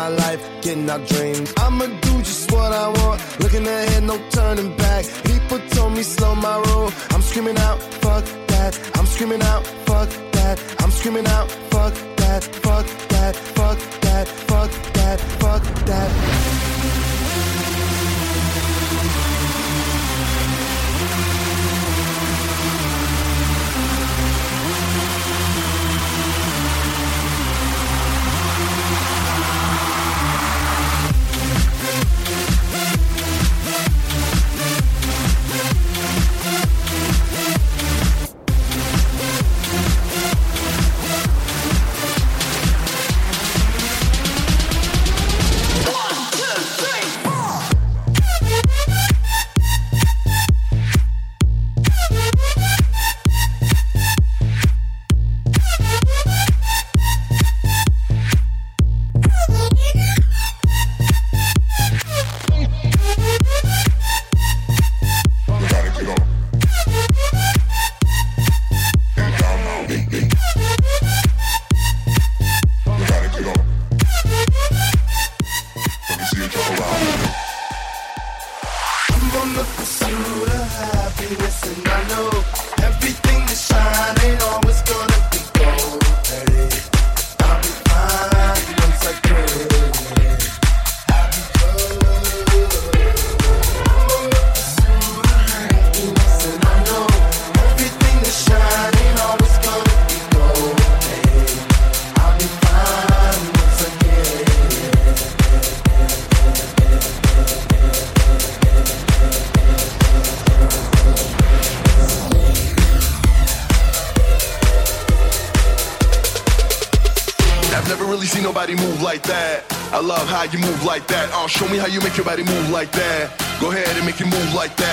my life, getting our dreams. I'ma do just what I want, looking ahead, no turning back. People told me slow my roll, I'm screaming out, fuck that. I'm screaming out, fuck that. I'm screaming out, fuck that, fuck that, fuck that, fuck that, fuck that. Fuck that. Show me how you make your body move like that. Go ahead and make it move like that.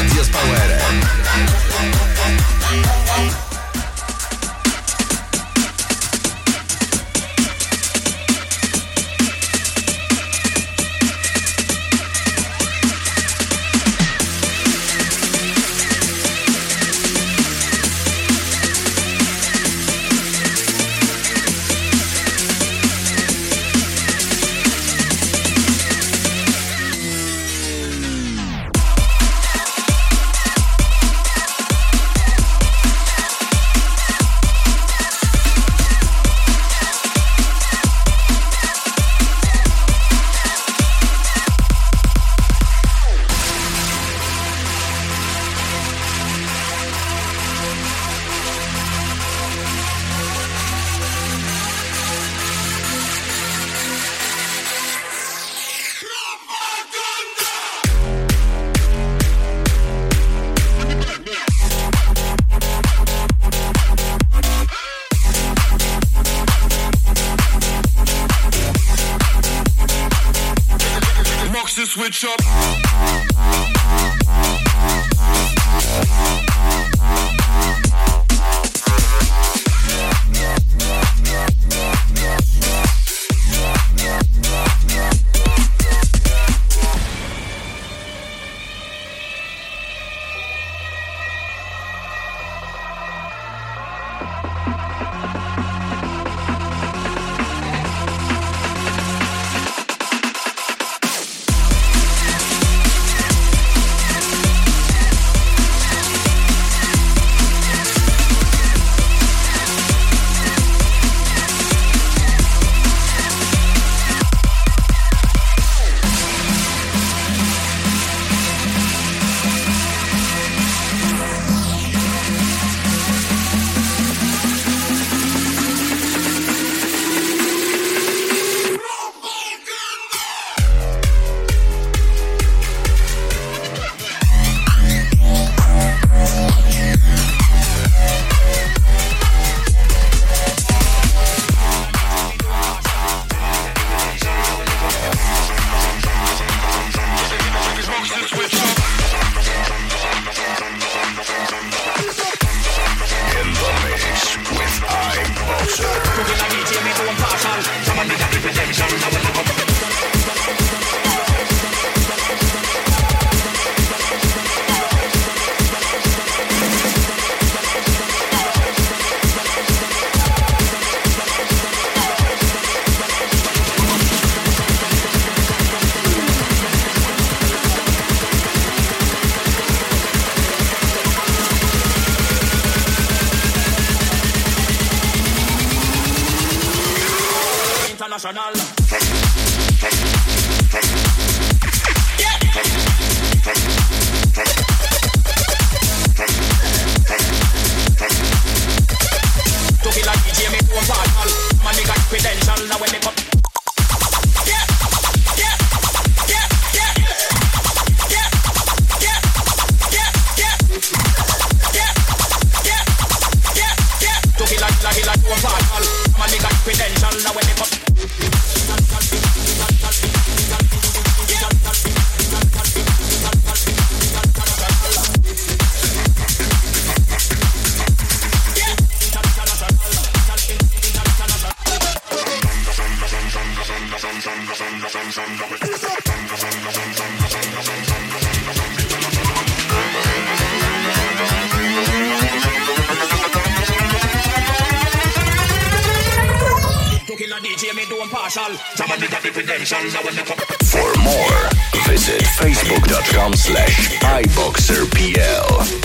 Radio Power. a a fall. I'm a nigga credential. Now when they come. For more, visit facebook.com slash iboxerpl.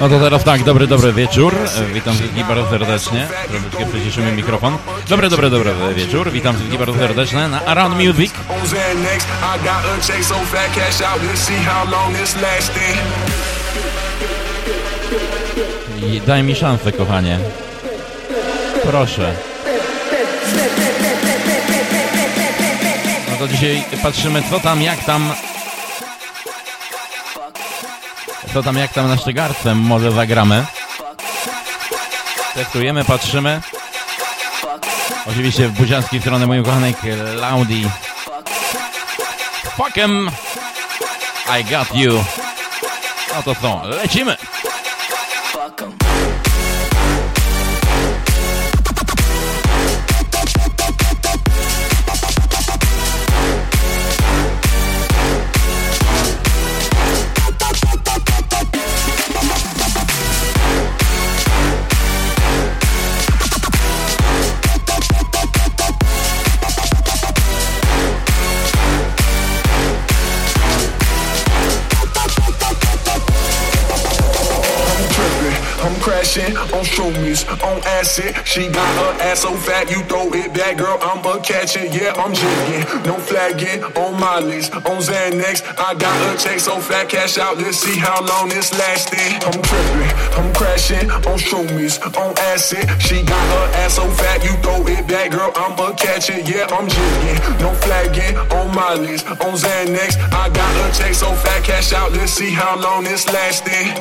No to teraz tak, dobry, dobry wieczór. Witam wszystkich bardzo serdecznie. Troszeczkę przyciszymy mikrofon. Dobry, dobry, dobry wieczór. Witam wszystkich bardzo serdecznie na Around Music. I daj mi szansę, kochanie. Proszę. No to dzisiaj patrzymy, co tam, jak tam Co tam, jak tam na sztygarce? Może zagramy? Testujemy, patrzymy. Oczywiście w buzianskiej strony mojej ukochanej Cloudy. Fuck em! I got you. No to co, lecimy! On acid. She got her ass so fat, you throw it back, girl. I'm but catching, yeah, I'm jigging. No flagging on my list, on Xanax. I got a check so fat, cash out. Let's see how long this lasting. I'm tripping, I'm crashing on shroomies, on acid. She got her ass so fat, you throw it back, girl. I'm but catching, yeah, I'm jigging. No flagging on my list, on Xanax. I got a check so fat, cash out. Let's see how long this lasting.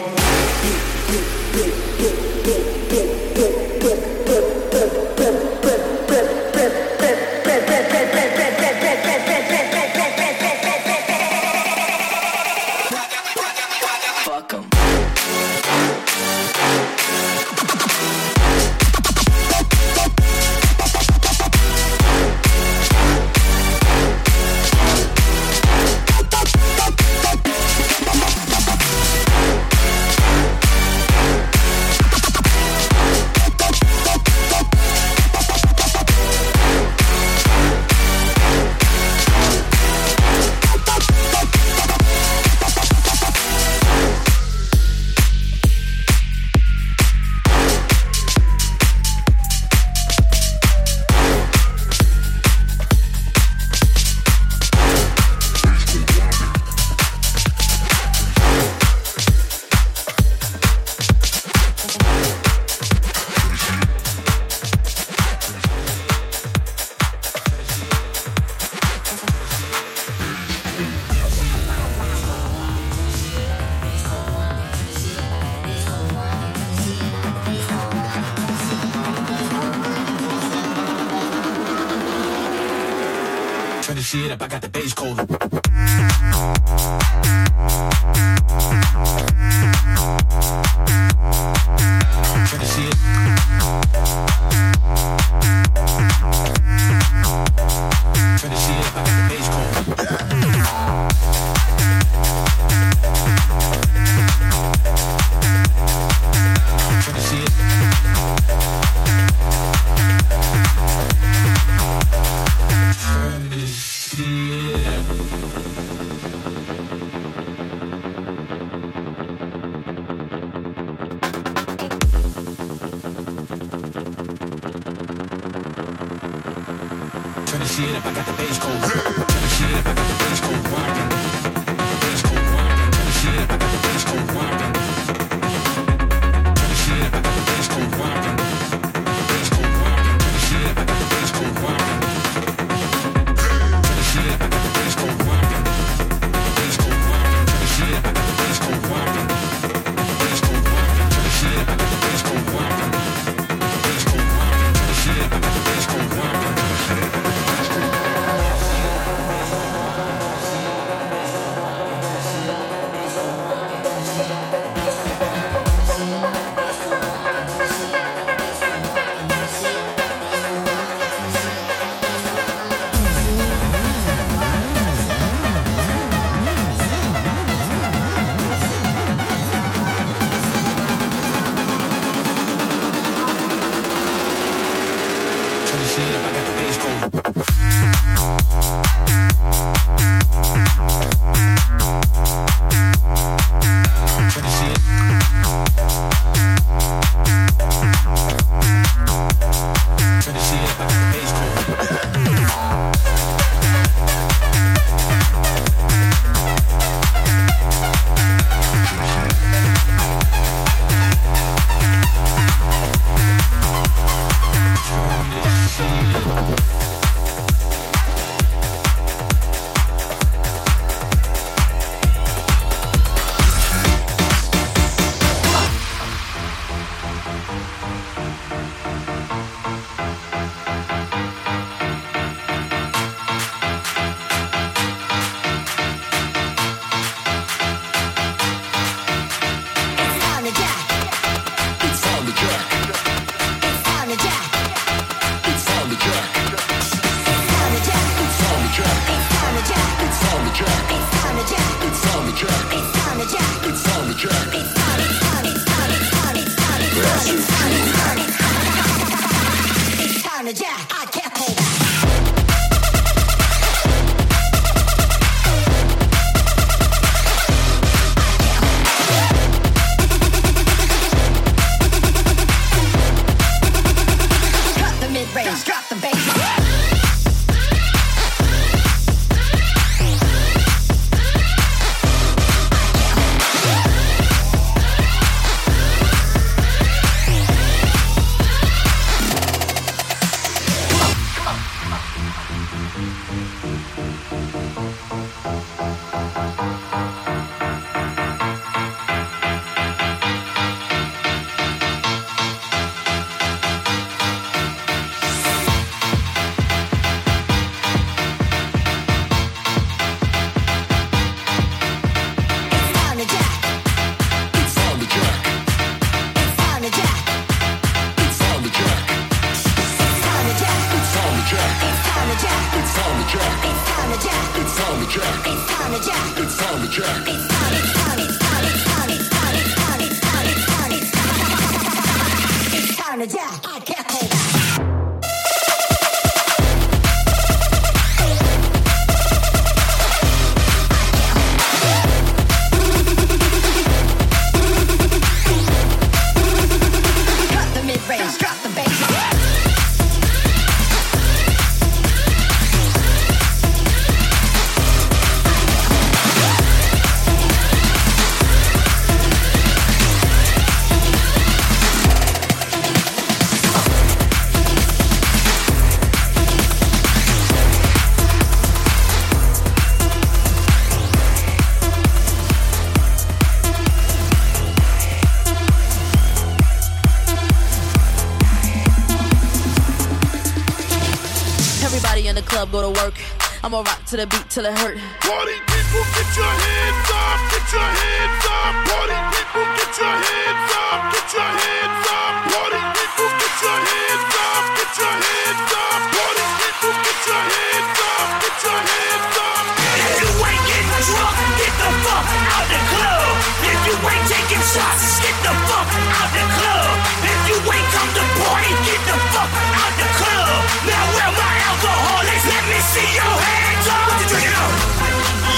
club, go to work. I'ma rock to the beat till it hurt. Party people, get your hands up, get your hands up. Party people, get your hands up, get your hands up. Party people, get your hands up, get your hands up. Party people, get your hands up, get your hands up. If you ain't getting drunk, get the fuck out the club. If you ain't taking shots, get the fuck out the club. If you ain't come to party, get the fuck out the club. Now where my alcoholics? Let me see your hands up. What you drinking up?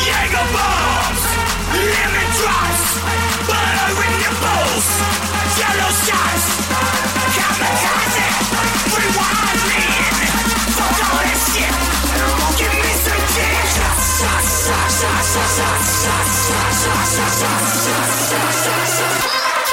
Jaeger bombs, lemon drops, butter in your bowls, jello shots, kamikaze, rewind man. Fuck all that shit. Give me some dick. Shots, shots, shots, shots, shots, shots, shots, shots, shots, shots, shots, shots, shots, shots, shots.